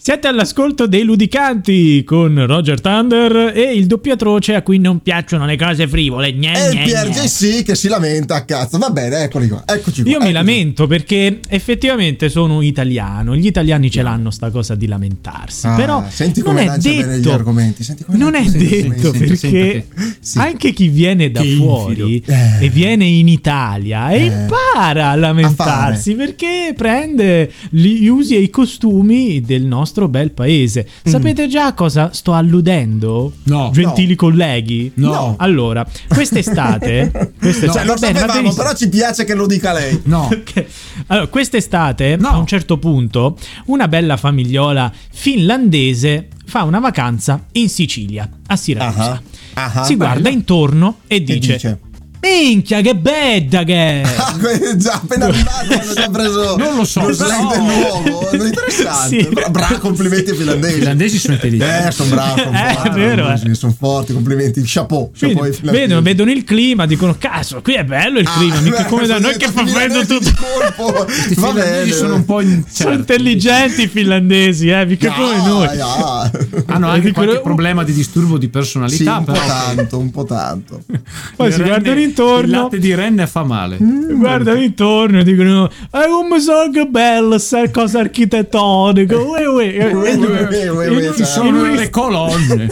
Siete all'ascolto dei Ludicanti con Roger Thunder e il doppiatroce a cui non piacciono le cose frivole. Gne, E il gne, gne. PRGC che si lamenta, cazzo. Va bene, eccoli qua. Eccoci qua. Io mi eccoci. lamento perché effettivamente sono italiano. Gli italiani ce l'hanno sta cosa di lamentarsi. Ah, però senti non come è lancia bene gli detto. argomenti, senti come non è detto senti, perché senti, Sì. anche chi viene da Che fuori. Eh. e viene in Italia Eh. impara a lamentarsi perché prende gli usi e i costumi del nostro bel paese. Mm. Sapete già a cosa sto alludendo? No. Gentili colleghi? No. Allora, quest'estate, quest'estate Cioè, lo bene, sapevamo, però ci piace che lo dica lei. No. Ok. Allora, quest'estate, No. a un certo punto, una bella famigliola finlandese fa una vacanza in Sicilia, a Siracusa. Ah, ah, si guarda bello. intorno e E dice: dice? Minchia, che bella che è! Ah, già appena arrivato hanno già preso Non lo so, lo slang però- nuovo è interessante Sì. Bra- bravo complimenti ai I finlandesi finlandesi sono intelligenti. eh sono bravi sono Eh, forti è vero, eh. sono forti complimenti chapeau Quindi, chapeau ai finlandesi. vedono, vedono il clima, dicono: Cazzo, qui è bello il Ah, clima, mica beh, come da noi che fa i freddo finlandesi tutto. colpo. I Va finlandesi bene sono un po' incerti. Sono intelligenti i finlandesi, eh, mica come Ah, noi. ah. Hanno anche qualche problema di disturbo di sì personalità. un po' tanto un po' tanto Poi si guardano Il intorno. latte di renne fa male. Guardano intorno e dicono: Ah, come so che bello, sta cosa. E- ue, e- cioè. Sono e- le colonne.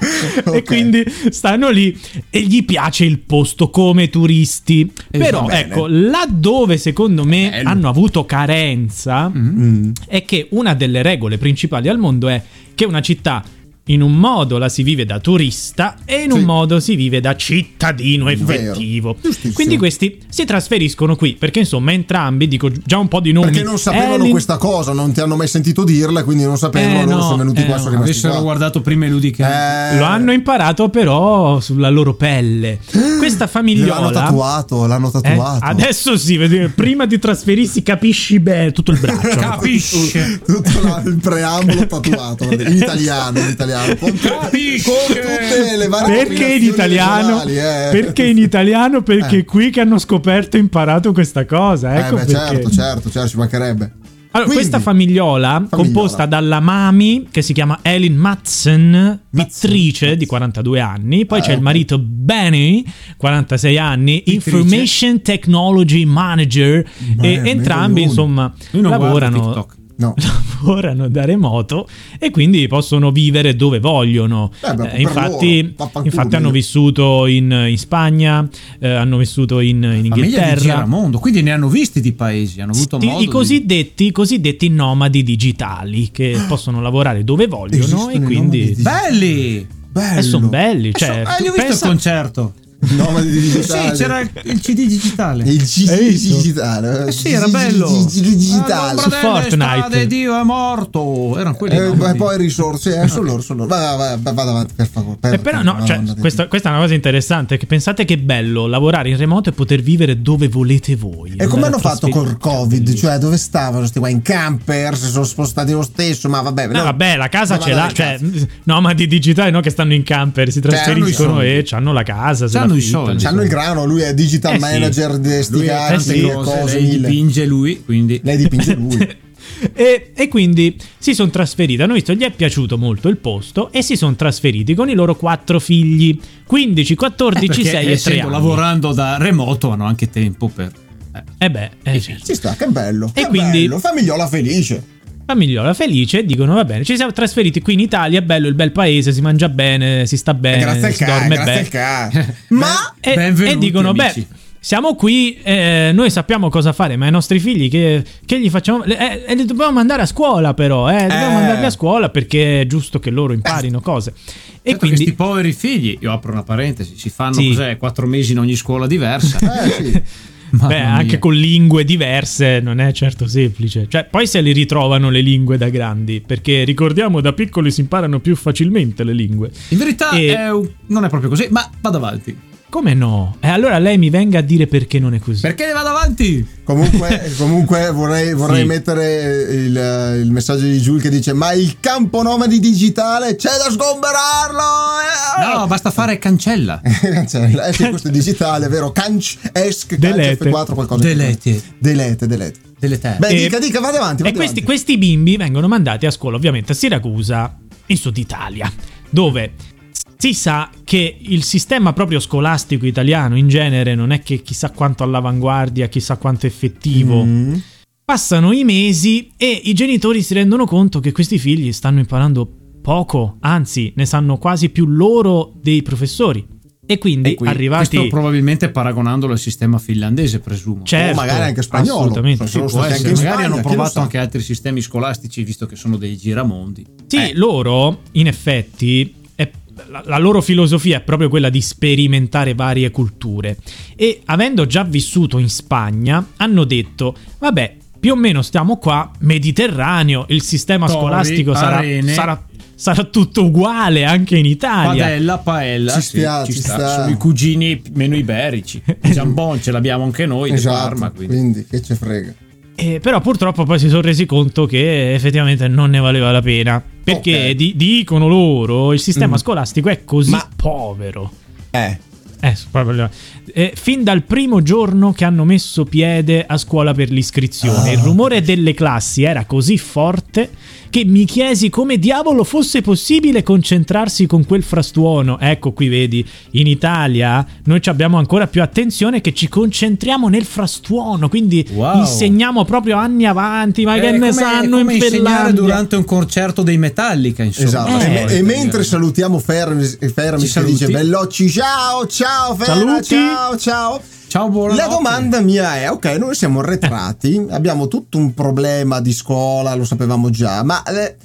E Ok. quindi stanno lì e gli piace il posto come turisti. Però bene. ecco, laddove secondo me Bello. hanno avuto carenza Mm. è che una delle regole principali al mondo è che una città in un modo la si vive da turista e in un Sì. modo si vive da cittadino effettivo. Giustissimo. Quindi questi si trasferiscono qui perché insomma entrambi, dico già un po' di nomi. perché non sapevano Ellen- questa cosa non ti hanno mai sentito dirla quindi non sapevano Eh, loro no, sono venuti eh, qua no. sono rimasti Avessero qua guardato prima i ludicanti. Eh, Lo hanno imparato però sulla loro pelle. Questa l'hanno famigliola... tatuato l'hanno Eh, tatuato adesso sì, prima di trasferirsi capisci bene tutto il braccio. Capisce. tutto la- il preambolo tatuato in italiano in italiano con, Capisce. con tutte le varie perché in italiano? eh. Perché in italiano? Perché Eh. è qui che hanno scoperto e imparato questa cosa. eh Ecco beh, perché. certo certo certo ci mancherebbe Allora, Quindi, questa famigliola, composta dalla mami che si chiama Ellen Madsen, pittrice di 42 anni, poi Ah, c'è il ok. marito Benny, 46 anni, Pittrice. Information Technology Manager Ma e entrambi insomma lavorano TikTok. No lavorano da remoto e quindi possono vivere dove vogliono. Eh beh, Eh, infatti, infatti hanno vissuto in, in Spagna, eh, hanno vissuto in, in di Inghilterra. giramondo, quindi ne hanno visti di paesi, hanno avuto modo I di- cosiddetti, i cosiddetti nomadi digitali che possono lavorare dove vogliono Esistono e quindi Belli! bello eh, sono belli. Cioè, tu li ho visto pensa- il concerto. nomadi digitali Sì, c'era il CD digitale. il visto? digitale Eh sì, era bello. Digitale Su Fortnite. Dio è morto. Erano quelli. Eh, beh, poi risorse, eh, sono loro, sono vado avanti, per favore. Eh, però no, cioè, questa, è una cosa interessante. Che pensate che bello lavorare in remoto e poter vivere dove volete voi. E come hanno fatto col Covid? Cioè, dove stavano sti qua? In camper? Si sono spostati lo stesso? Ma vabbè, No, vabbè, la casa ce l'ha. Cioè, nomadi digitali no, che stanno in camper, si i trasferiscono e hanno la casa. se C'hanno la i soldi. C'hanno il grano, lui è digital Eh sì. manager di sti sì, cose, cose, lei mille. dipinge lui, quindi Lei dipinge lui. E, e quindi si sono trasferiti. Hanno visto, gli è piaciuto molto il posto e si sono trasferiti con i loro quattro figli: 15, 14, perché 6 e 3 essendo anni. lavorando da remoto hanno anche tempo per eh. Eh beh, eh, certo. Ci sta, che bello. E che quindi- bello, famigliola felice. Famigliola felice, dicono va bene, ci siamo trasferiti qui in Italia, è bello il bel paese, si mangia bene, si sta bene, grazie si dorme bene. ca. Ma E, e dicono, amici. beh, siamo qui, eh, noi sappiamo cosa fare, ma ai nostri figli che, che gli facciamo? Eh, eh, li dobbiamo mandare a scuola però, eh, dobbiamo Eh. mandarli a scuola perché è giusto che loro imparino cose. E Certo, quindi... questi poveri figli, io apro una parentesi, si fanno Sì. cos'è, quattro mesi in ogni scuola diversa. eh sì. Mamma Beh, anche mia. con lingue diverse non è certo semplice. Cioè, poi se li ritrovano le lingue da grandi, perché ricordiamo da piccoli si imparano più facilmente le lingue. In verità E- è un- non è proprio così, ma vado avanti. Come no? E allora lei mi venga a dire perché non è così. Perché ne vado avanti? Comunque, comunque vorrei, vorrei Sì. mettere il, il messaggio di Giul che dice: Ma il campo nomadi digitale c'è da sgomberarlo! No, basta fare cancella. Cancella. Eh sì, questo è digitale, vero? Canc, esc, Delete. F4, qualcosa. Delete. Delete, delete. Delle terre. Beh, E- dica, dica, vada avanti. E vada questi, avanti. questi bimbi vengono mandati a scuola ovviamente a Siracusa, in Sud Italia, dove si sa che il sistema proprio scolastico italiano in genere non è che chissà quanto all'avanguardia, chissà quanto effettivo. Mm. Passano i mesi e i genitori si rendono conto che questi figli stanno imparando poco, anzi ne sanno quasi più loro dei professori. E quindi E qui- arrivati... Questo probabilmente paragonandolo al sistema finlandese, presumo. Certo, O magari anche spagnolo. Assolutamente. Sono sì. anche magari Spagna, hanno provato anche altri sistemi scolastici, visto che sono dei giramondi. Sì, Eh. loro, in effetti, la, la loro filosofia è proprio quella di sperimentare varie culture. E avendo già vissuto in Spagna, hanno detto: vabbè, più o meno stiamo qua, Mediterraneo, il sistema Tori, scolastico sarà, sarà- sarà tutto uguale anche in Italia. Padella, paella, Ci sì, stia, ci ci sta. sta. Sono i cugini meno iberici. Il Jambon ce l'abbiamo anche noi, di Esatto, Parma, quindi. quindi che ce frega. Eh, però purtroppo poi si sono resi conto che effettivamente non ne valeva la pena. Perché Ok. di- dicono loro il sistema Mm. scolastico è così Ma- povero. Eh, Eh, eh, fin dal primo giorno che hanno messo piede a scuola per l'iscrizione, Ah. il rumore delle classi era così forte che mi chiesi come diavolo fosse possibile concentrarsi con quel frastuono. Ecco qui vedi, in Italia noi ci abbiamo ancora più attenzione che ci concentriamo nel frastuono, quindi Wow. insegniamo proprio anni avanti, ma che È ne come- sanno come in Finlandia? durante un concerto dei Metallica, insomma. esatto. Eh, e, e mentre salutiamo Fermis, Fermis Ci che dice saluti. Bellocci, ciao, ciao, Saluti. ciao, ciao. Ciao, buonanotte. La domanda mia è: ok, noi siamo arretrati, abbiamo tutto un problema di scuola, lo sapevamo già, ma eh,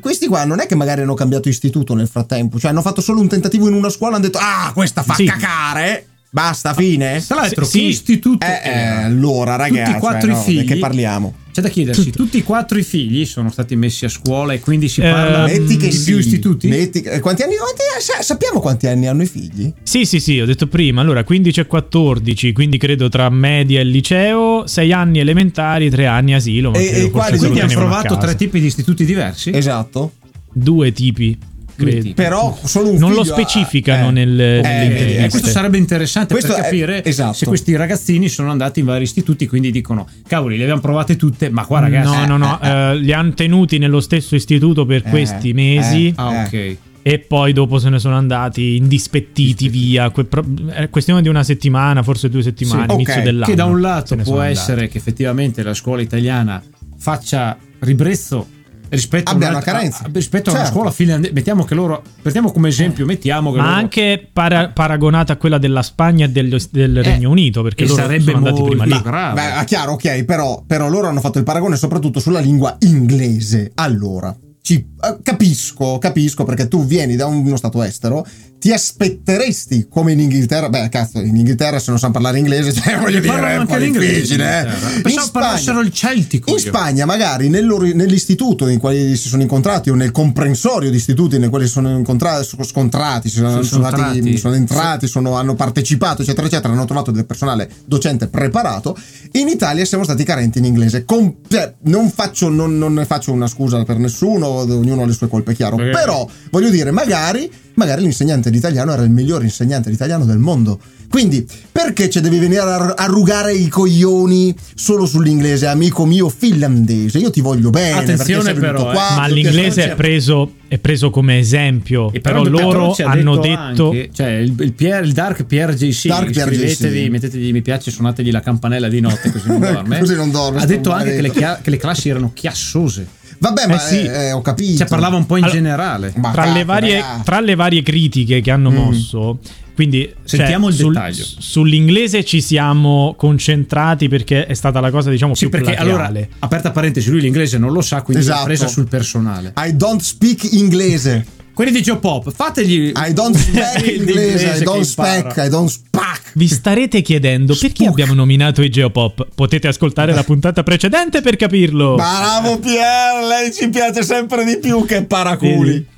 questi qua non è che magari hanno cambiato istituto nel frattempo, cioè hanno fatto solo un tentativo in una scuola, hanno detto, ah, questa fa Sì. cacare, basta, fine. Tra l'altro, Sì, sì. istituto Eh, eh, allora, ragazzi, Tutti quattro eh, i no, figli. di che parliamo? C'è da chiedersi, tutti e quattro i figli sono stati messi a scuola e quindi si Eh, parla che di sì, più istituti? metti che- quanti anni, quanti- sa- sappiamo quanti anni hanno i figli? Sì, sì, sì, ho detto prima. Allora, 15 e 14, quindi credo tra media e liceo, 6 anni elementari, 3 anni asilo. ma E- credo e quali- Quindi hanno casa. tre tipi di istituti diversi? Esatto. Due tipi, credo. Però solo un Non figlio lo specificano eh. nel- Eh, Eh, interviste. questo sarebbe interessante Questo per è- capire esatto. se questi ragazzini sono andati in vari istituti, quindi dicono: cavoli, le abbiamo provate tutte, ma qua ragazzi. no, no, no, eh, li hanno tenuti nello stesso istituto per Eh, questi mesi eh. Ah, ok. e poi dopo se ne sono andati indispettiti via. Que- pro- È questione di una settimana, forse due settimane, Sì, inizio dell'anno. Che da un lato può essere andati. che effettivamente la scuola italiana faccia ribrezzo rispetto, Abbia a, una carenza. a- rispetto a una Certo. scuola finlandese. Mettiamo che loro, prendiamo come esempio, mettiamo che Ma loro- anche para- paragonata a quella della Spagna e dello- del Regno Unito, perché e loro sarebbe sono andati molto prima lì. bravo. Beh, è chiaro, ok, però, però loro hanno fatto il paragone soprattutto sulla lingua inglese. Allora, ci, eh, capisco, capisco perché tu vieni da uno stato estero, ti aspetteresti come in Inghilterra, beh, cazzo, in Inghilterra se non sanno parlare inglese, cioè, voglio dire, è un po' difficile, eh. Pensavo parlassero il celtico. in io. Spagna, magari nel loro- nell'istituto in cui si sono incontrati o nel comprensorio di istituti nei quali si sono incontrati, scontrati, si sono, Sono sono andati- entrati. sono entrati, sono- hanno partecipato, eccetera, eccetera, hanno trovato del personale docente preparato. In Italia siamo stati carenti in inglese. Com- cioè, non, faccio, non, non ne faccio una scusa per nessuno, ognuno ha le sue colpe, chiaro. Eh. Però voglio dire, magari, magari l'insegnante di italiano era il miglior insegnante di italiano del mondo. Quindi, perché ci devi venire a rugare i coglioni solo sull'inglese, amico mio finlandese? Io ti voglio bene. Attenzione però, eh. qua, Ma l'inglese è preso, è preso come esempio, E però De loro hanno detto... anche- cioè il, il, PR il Dark PRJC, Dark iscrivetevi, PRJC. mettetegli mi piace, suonategli la campanella di notte così non dorme. Così non dorme, Ha detto anche che le, che le classi erano chiassose. Vabbè, ma Eh sì. eh, ho capito. Cioè parlava un po' in Allora- generale. Ma tra, cazzo, le varie, tra le varie critiche che hanno Mm. mosso, quindi cioè, Sentiamo il sul- dettaglio. sull'inglese ci siamo concentrati perché è stata la cosa, diciamo, Sì, più perché allora, aperta parentesi, lui l'inglese non lo sa, quindi l'ha Esatto. presa sul personale. I don't speak inglese. Quelli di Geopop, fategli I don't speak il inglese. I don't speak. I don't speak. Vi starete chiedendo perché abbiamo nominato i Geopop? Potete ascoltare la puntata precedente per capirlo. Bravo Pier, lei ci piace sempre di più che paraculi.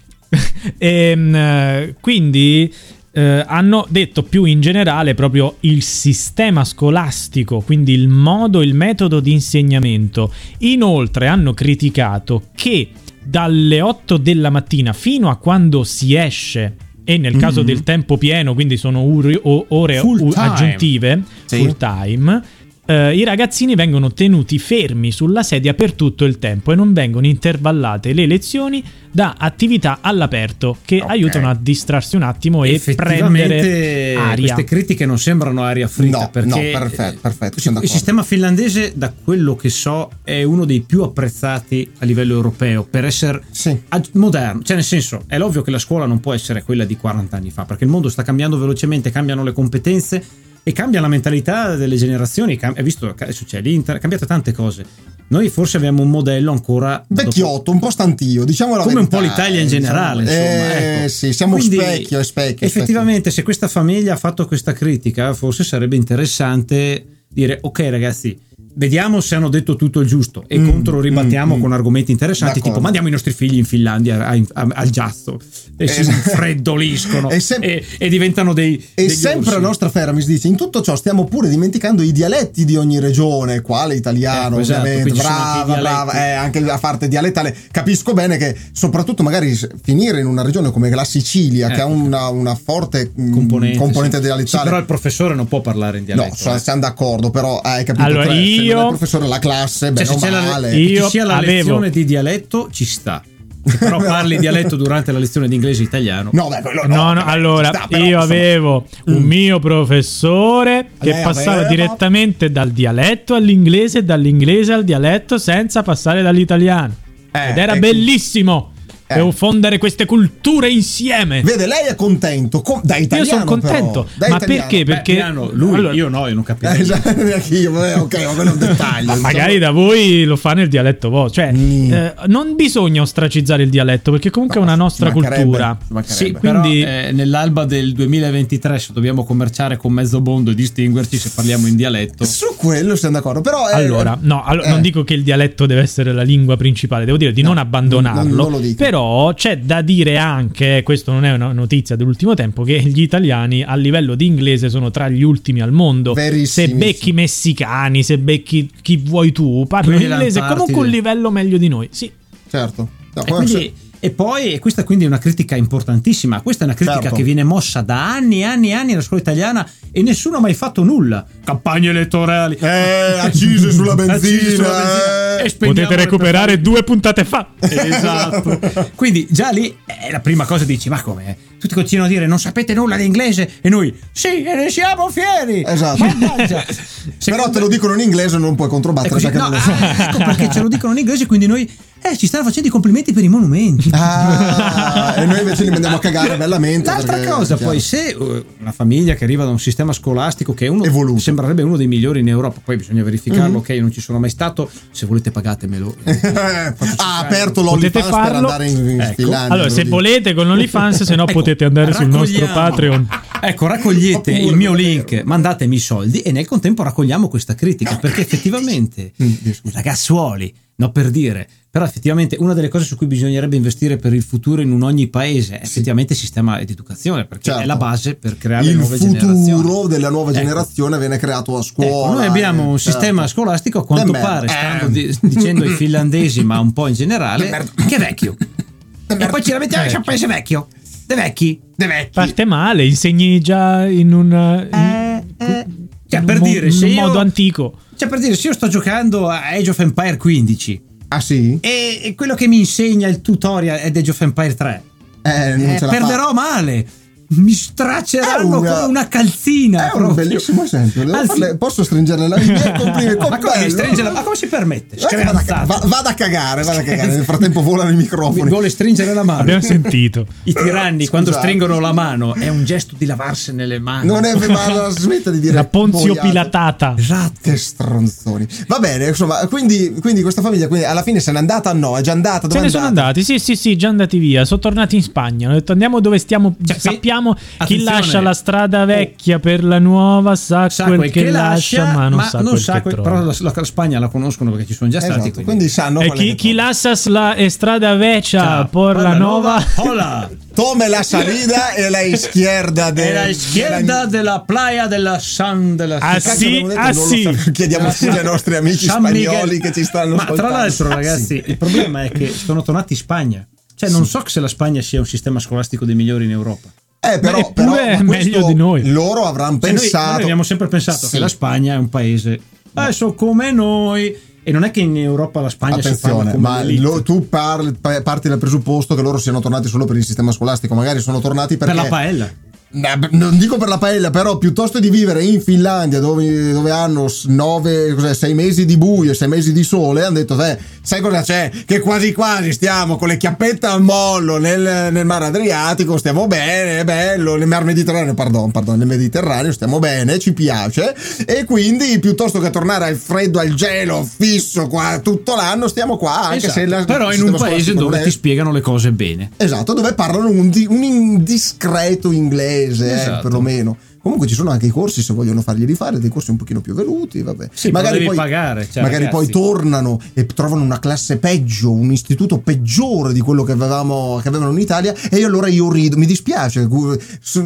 Ehm, eh, quindi eh, hanno detto più in generale proprio il sistema scolastico, quindi il modo, il metodo di insegnamento. Inoltre hanno criticato che dalle 8 della mattina fino a quando si esce e nel caso Mhm. del tempo pieno, quindi sono ore, o- ore Full aggiuntive, Sì. full time, eh, i ragazzini vengono tenuti fermi sulla sedia per tutto il tempo e non vengono intervallate le lezioni da attività all'aperto che Ok. aiutano a distrarsi un attimo e Effettivamente prendere aria. queste critiche non sembrano aria fritta No, perché no, perfetto, perfetto, il- sono il sistema finlandese da quello che so è uno dei più apprezzati a livello europeo per essere Sì. ag- moderno, cioè nel senso è ovvio che la scuola non può essere quella di 40 anni fa perché il mondo sta cambiando velocemente, cambiano le competenze e cambia la mentalità delle generazioni, hai visto adesso c'è l'internet, cambiate tante cose. Noi forse abbiamo un modello ancora dopo- Vecchiotto, un po' stantio, diciamo la come un verità, po' l'Italia in eh, generale. diciamo. Insomma, Eh, ecco. sì, siamo Quindi, specchio, è specchio. Effettivamente, se questa famiglia ha fatto questa critica, forse sarebbe interessante dire: Ok, ragazzi. Vediamo se hanno detto tutto il giusto e Mm, contro ribattiamo mm, con argomenti interessanti D'accordo. tipo mandiamo i nostri figli in Finlandia a- a- al giasto e si Esatto. infreddoliscono E sem- e, e diventano dei E degli sempre orsi. la nostra Feramis dice: In tutto ciò stiamo pure dimenticando i dialetti di ogni regione, quale italiano, esatto, ovviamente. anche i Brava, brava. Eh, anche la parte dialettale. Capisco bene che, soprattutto, magari finire in una regione come la Sicilia, che ha Ecco. una, una forte mm, componente, componente sì. dialettale. Sì, però il professore non può parlare in No, dialetto so- eh. siamo d'accordo, però hai capito. Allora, non è io- il professore, la classe, Cioè, bene se o c'è la, male. che Io ci sia la avevo- lezione di dialetto ci sta Se però parli dialetto durante la lezione di inglese e italiano No, beh, quello No, no, vabbè, allora sta, però, io avevo un Mm. mio professore che Lei passava aveva- direttamente dal dialetto all'inglese e dall'inglese al dialetto senza passare dall'italiano. Eh, Ed era ecco. bellissimo. Eh. Devo fondere queste culture insieme. Vede, lei è contento. com- da Io italiano. sono contento. però, da Ma italiano. perché? Beh, Perché piano, lui, allora- io no, io non capisco Eh, esatto, neanche io, vabbè, ok, ma quello è un dettaglio. Ma magari da voi lo fa nel dialetto vostro. Cioè, Mm. eh, non bisogna ostracizzare il dialetto perché comunque è una nostra cultura. Sì, Quindi- però eh, nell'alba del 2023 se dobbiamo commerciare con mezzo mondo e distinguerci se parliamo in dialetto. Su quello siamo d'accordo, però... eh, Allora, no, allo- eh, non dico che il dialetto deve essere la lingua principale, devo dire di No, non abbandonarlo. non- non lo dico. Però c'è da dire anche, questo non è una notizia dell'ultimo tempo, che gli italiani a livello di inglese sono tra gli ultimi al mondo. Se becchi messicani, se becchi chi vuoi tu, parlano Quelli inglese comunque un livello meglio di noi. Sì. Certo. No, quindi- e poi, e questa quindi è una critica importantissima, questa è una critica Certo. che viene mossa da anni e anni e anni alla scuola italiana e nessuno ha mai fatto nulla. Campagne elettorali. Eh, accise sulla benzina. Accise sulla benzina. eh. E spendiamo Potete recuperare due puntate fa. Esatto. Quindi già lì è la prima cosa dici, ma come? Tutti continuano a dire non sapete nulla di inglese e noi sì, e ne siamo fieri. Esatto. Però te lo dicono in inglese, non puoi controbattere così. perché No, ah, ecco perché ce lo dicono in inglese, quindi noi eh, ci stanno facendo i complimenti per i monumenti. Ah, e noi invece li mandiamo a cagare bellamente. L'altra perché- cosa, poi, se uh, una famiglia che arriva da un sistema scolastico che è uno, Evoluto. sembrerebbe uno dei migliori in Europa, poi bisogna verificarlo, Mhm. ok, non ci sono mai stato, se volete pagatemelo. ha aperto Potete l'OnlyFans per farlo. andare in, in Ecco. Finlandia. Allora, se volete con OnlyFans, se no Ecco, potete andare sul nostro Patreon. Ecco, raccogliete il mio link, mandatemi i soldi e nel contempo raccogliamo questa critica, perché effettivamente, Mm, ragazzuoli, no per dire, però effettivamente una delle cose su cui bisognerebbe investire per il futuro in un ogni paese è effettivamente il sistema ed educazione, perché Certo. è la base per creare il nuove generazioni. futuro della nuova Ecco. generazione viene creato a scuola. Ecco, noi abbiamo eh, un certo. sistema scolastico a quanto De pare, stando Eh. di- dicendo ai finlandesi, ma un po' in generale, che è vecchio. e poi ci lamentiamo che c'è un paese vecchio. De vecchi. De vecchi. Parte male, insegni già in un, Eh, eh. Cioè, in per un mo- dire, in se un io- modo antico. Cioè, per dire, se io sto giocando a Age of Empire 15 Ah sì? e, e quello che mi insegna il tutorial è Age of Empire 3, Eh, non eh, ce la perderò male. Mi stracceranno È una- come una calzina. È un proprio. bellissimo esempio. Farle- posso stringere la miei complimenti? Ma come, mi stringe la- ma come si permette? Eh, Vada, a- Screanzato. va- vada a cagare, vada a cagare. Nel frattempo volano i Mi microfoni. vuole stringere la mano. Abbiamo sentito. I tiranni quando Scusate. stringono la mano è un gesto di lavarsene le mani. Non è ma smetta di dire La Ponzio boiate. Pilatata. Esatto. Che stronzoni. Va bene, insomma, quindi, quindi questa famiglia quindi alla fine se n'è andata? No, è già andata. Se Dove ne è sono andata? andati, sì, sì, sì, già andati via. Sono tornati in Spagna. Hanno detto andiamo dove stiamo. Cioè, sappiamo chi Attenzione. lascia la strada vecchia per la nuova sa, sa quel, che, lascia, ma non sa quel che quel- trova. però la, la- Spagna la conoscono perché ci sono già stati Esatto, quindi sanno E è chi, che chi lascia la eh, strada vecchia por la nuova... Hola. Tome la salida e la izquierda de, la izquierda della playa della San della Ah, Che sì, detto? ah, Non sì. Chiediamo scusa ai nostri amici San spagnoli Miguel. che ci stanno Ma tra ascoltando. l'altro, Ah, ragazzi, sì. il problema è che sono tornati in Spagna. Cioè, non so se la Spagna sia un sistema scolastico dei migliori in Europa. Eh, però, eppure però, è meglio di noi. Loro avranno Cioè, noi- pensato. noi, abbiamo sempre pensato Sì. che la Spagna è un paese adesso come noi. E non è che in Europa la Spagna si Attenzione, come ma lo- tu parli- pa- parti dal presupposto che loro siano tornati solo per il sistema scolastico. Magari sono tornati perché. per la paella. Eh, Non dico per la paella, però piuttosto di vivere in Finlandia dove, dove hanno 9, 6 mesi di buio e 6 mesi di sole, hanno detto, "Beh, sai cosa c'è? Che quasi quasi stiamo con le chiappette al mollo nel, nel mare Adriatico, stiamo bene, è bello, nel mar Mediterraneo, pardon, pardon, nel Mediterraneo stiamo bene, ci piace e quindi piuttosto che tornare al freddo, al gelo fisso qua tutto l'anno, stiamo qua, anche Esatto. se la- Però in un paese dove è- ti spiegano le cose bene. Esatto, dove parlano un, un indiscreto inglese, eh, Esatto. perlomeno. Comunque ci sono anche i corsi, se vogliono farglieli fare, dei corsi un pochino più veloci, vabbè. Sì, però devi pagare, cioè, magari ragazzi. poi tornano e trovano una classe peggio, un istituto peggiore di quello che, avevamo, che avevano in Italia e allora io rido, mi dispiace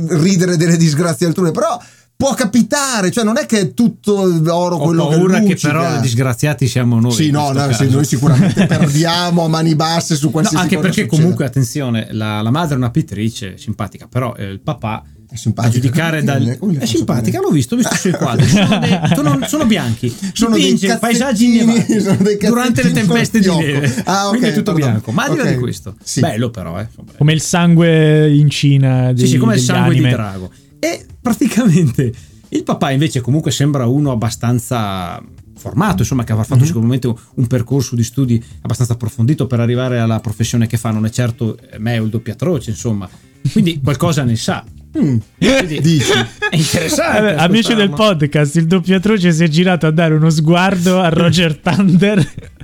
ridere delle disgrazie altrui, però può capitare, cioè non è che è tutto oro Ho quello paura che che luccica. però i disgraziati siamo noi. Sì, no, no, sì, noi sicuramente perdiamo a mani basse su No, qualsiasi anche cosa perché succeda. comunque, attenzione, la, la madre è una pittrice simpatica, però eh, il papà È simpatica. a giudicare dal... È simpatica, l'ho visto, ho visto sui quadri. Sono, dei- sono- sono bianchi. Sono dei Dipinge paesaggi cazzettini, innevati sono dei durante le tempeste di neve. Ah, ok, Quindi è tutto pardon. bianco. Ma al di là di questo, Sì. bello però, eh. Come il sangue in Cina dei, Sì, sì, come il sangue anime. di drago. Praticamente il papà invece comunque sembra uno abbastanza formato, insomma, che avrà fatto sicuramente un, un percorso di studi abbastanza approfondito per arrivare alla professione che fa, non è certo eh, me o il doppiatroce, insomma. Quindi qualcosa ne sa. Mm. Quindi Dici? è interessante. Amici del podcast, il doppiatroce si è girato a dare uno sguardo a Roger Thunder.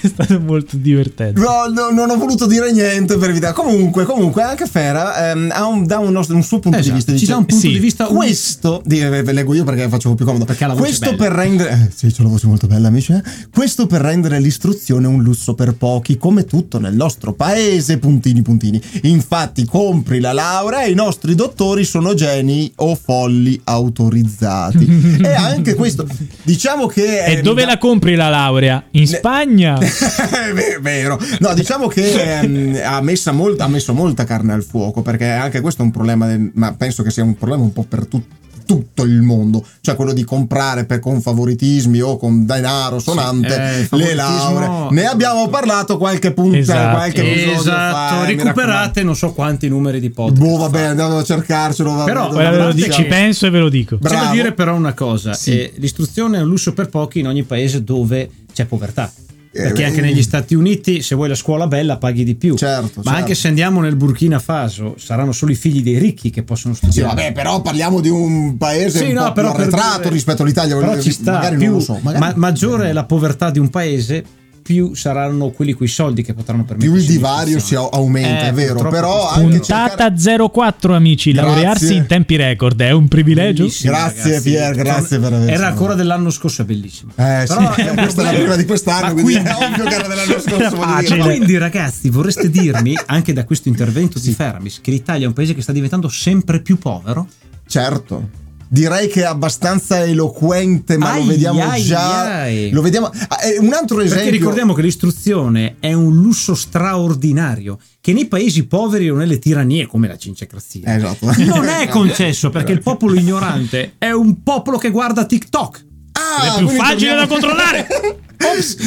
è stato molto divertente. No, no, non ho voluto dire niente per evitare. Comunque, comunque, anche Fera ehm, ha un, dà un, nostro- un suo punto Esatto, di vista. ci Dice, dà un punto sì, di vista. Questo, di- ve ve leggo io perché faccio più comodo. Perché ha la voce Questo bella. per rendere, eh, sì, c'ho la voce molto bella, amici. eh. Questo per rendere l'istruzione un lusso per pochi, come tutto nel nostro paese. Puntini, puntini. Infatti, compri la laurea e i nostri dottori sono geni o folli autorizzati. e anche questo, diciamo che. E ehm, dove da- la compri la laurea? In Spagna? è ve- vero. No, diciamo che ehm, ha, messa molta- ha messo molta carne al fuoco perché anche questo è un problema, del- ma penso che sia un problema un po' per tutti tutto il mondo, cioè quello di comprare per, con favoritismi o con denaro sonante eh, il le lauree. Ne abbiamo parlato qualche punto, Esatto. qualche episodio fa, Esatto, eh, mi recuperate non so quanti numeri di podcast. Boh, vabbè, andiamo a cercarcelo. vabbè, Però, Ora ve lo dico, che- ci penso e ve lo dico. Bra- C'è da Bravo. dire però una cosa, Sì. eh, l'istruzione è un lusso per pochi in ogni paese dove c'è povertà. Eh, Perché anche negli Stati Uniti, se vuoi la scuola bella, paghi di più. Certo, Ma certo. anche se andiamo nel Burkina Faso, saranno solo i figli dei ricchi che possono Sì, studiare. vabbè, però parliamo di un paese Sì, un no, però più per arretrato dire- rispetto all'Italia. Però ci sta, magari più, non lo so. Magari- ma- maggiore è la povertà di un paese, più saranno quelli coi soldi che potranno più permettersi il divario si aumenta, Eh, è vero, però anche Puntata cercare- 04, amici. Grazie. Laurearsi in tempi record è un privilegio. Bellissimo, Grazie, ragazzi. Pier, grazie per averci- Era ancora dell'anno scorso, è bellissimo. Eh, sì, Però è un questa è la prima di quest'anno, quindi, quindi- è ovvio che era dell'anno scorso. Ma quindi, ragazzi, vorreste dirmi, anche da questo intervento di Feramis, che l'Italia è un paese che sta diventando sempre più povero? Certo. Direi che è abbastanza eloquente, ma lo Ai, vediamo ai, già. ai. Lo vediamo. ah, eh, un altro esempio. Perché ricordiamo che l'istruzione è un lusso straordinario che nei paesi poveri o nelle tirannie come la cinciacrazia Eh, esatto. non è concesso perché il popolo ignorante è un popolo che guarda TikTok. Ah, È più facile da controllare.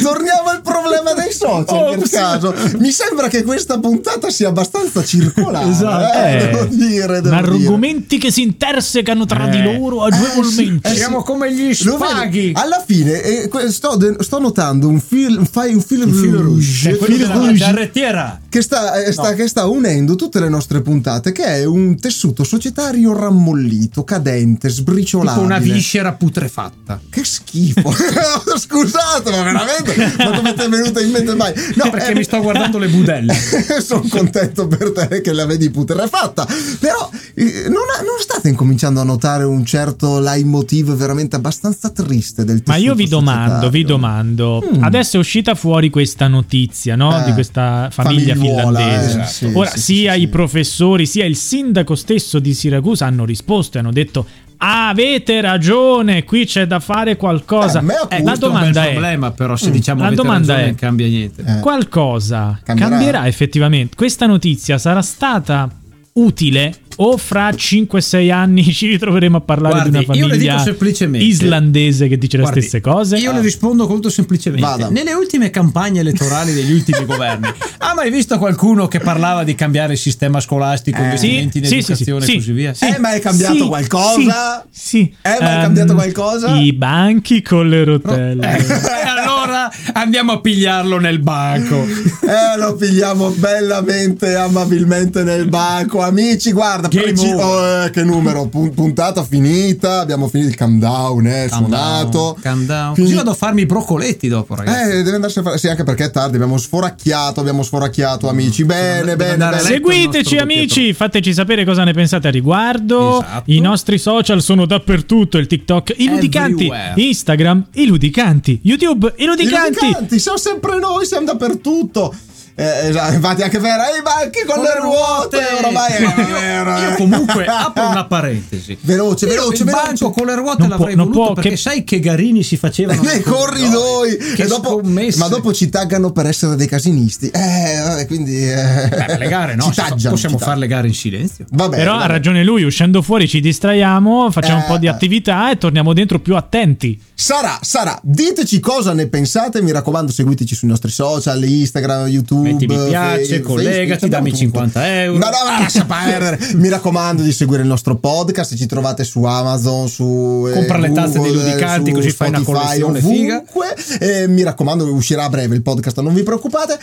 Torniamo al problema dei social per Ops. caso. Mi sembra che questa puntata sia abbastanza circolare. Esatto. eh, Eh, devo dire, devo ma dire. argomenti che si intersecano tra di Eh. loro agevolmente. Eh sì. Siamo come gli spaghi. Alla fine eh, sto, sto notando un fil, fai un fil, Il filo rouge, rouge, è quello fil della rouge carrettiera. Che sta, eh, sta- No. che sta unendo tutte le nostre puntate, che è un tessuto societario rammollito, cadente, sbriciolato. Tipo una viscera putrefatta. Che schifo! Scusate, ma veramente? Ma come ti è venuta in mente mai? No, Perché eh, mi sto guardando le budelle. Sono contento per te che la vedi putrefatta. Però eh, non, ha- non state incominciando a notare un certo leitmotiv veramente abbastanza triste del tessuto Ma io vi domando, vi societario? domando, Mm. adesso è uscita fuori questa notizia, no? Eh, Di questa famiglia famigliuola, finlandese. eh, sì, Ora, sì, sia sì, i professori, sia il sindaco stesso di Siracusa hanno risposto e hanno detto avete ragione, qui c'è da fare qualcosa. Eh, Eh, la domanda è, problema, però se Mm. diciamo La domanda ragione, è- cambia niente. Eh. qualcosa Cambierà? cambierà? effettivamente? Questa notizia sarà stata utile o fra 5-6 anni ci ritroveremo a parlare Guardi, di una io le dico famiglia semplicemente- islandese che dice Guardi, le stesse cose? Io le rispondo molto semplicemente. Vada. Nelle ultime campagne elettorali degli ultimi governi, ha mai visto qualcuno che parlava di cambiare il sistema scolastico, Eh. investimenti in Sì, sì, sì, educazione sì, e così via? sì. Eh, ma è cambiato Sì, qualcosa? Sì, sì. Eh, ma è Ehm, cambiato qualcosa? I banchi con le rotelle. Eh, allora andiamo a pigliarlo nel banco. Eh, lo pigliamo bellamente e amabilmente nel banco. Amici, guarda, Game preci- oh, eh, che numero, pun- puntata finita, abbiamo finito il countdown, eh, Calm suonato. down, calm down. Quindi- Così vado a farmi i broccoletti dopo, ragazzi. Eh, deve andarsi a fare. Sì, anche perché è tardi. Abbiamo sforacchiato. Abbiamo sforacchiato, amici. Bene, deve bene, bene. Seguiteci amici, fateci sapere cosa ne pensate a riguardo. Esatto. I nostri social sono dappertutto, il TikTok, i ludicanti, Everywhere. Instagram, i ludicanti, YouTube, i I ludicanti. ludicanti, siamo sempre noi, siamo dappertutto. Eh, esatto, infatti, anche. E i banchi con, le ruote. Ormai è io, vero. io eh. comunque apro una parentesi. Veloce, Io veloce, il veloce. banco con le ruote Non l'avrei può- voluto può, perché che- sai che garini si facevano nei corridoi Che e dopo, ma dopo ci taggano per essere dei casinisti eh vabbè, quindi eh, Beh, le gare no, taggiano, possiamo fare le gare in silenzio. vabbè, Però ha vabbè. ragione lui, uscendo fuori ci distraiamo, facciamo un Eh, po' di eh. attività e torniamo dentro più attenti. sarà sarà diteci cosa ne pensate mi raccomando seguiteci sui nostri social Instagram YouTube Metti mi piace, collegati, dammi tutto. 50 euro. ma no ma lascia perdere mi raccomando di seguire il nostro podcast ci trovate su Amazon su eh, Compra le tazze dei ludicanti, così fai una Spotify, collezione figa. ovunque. E mi raccomando uscirà a breve il podcast non vi preoccupate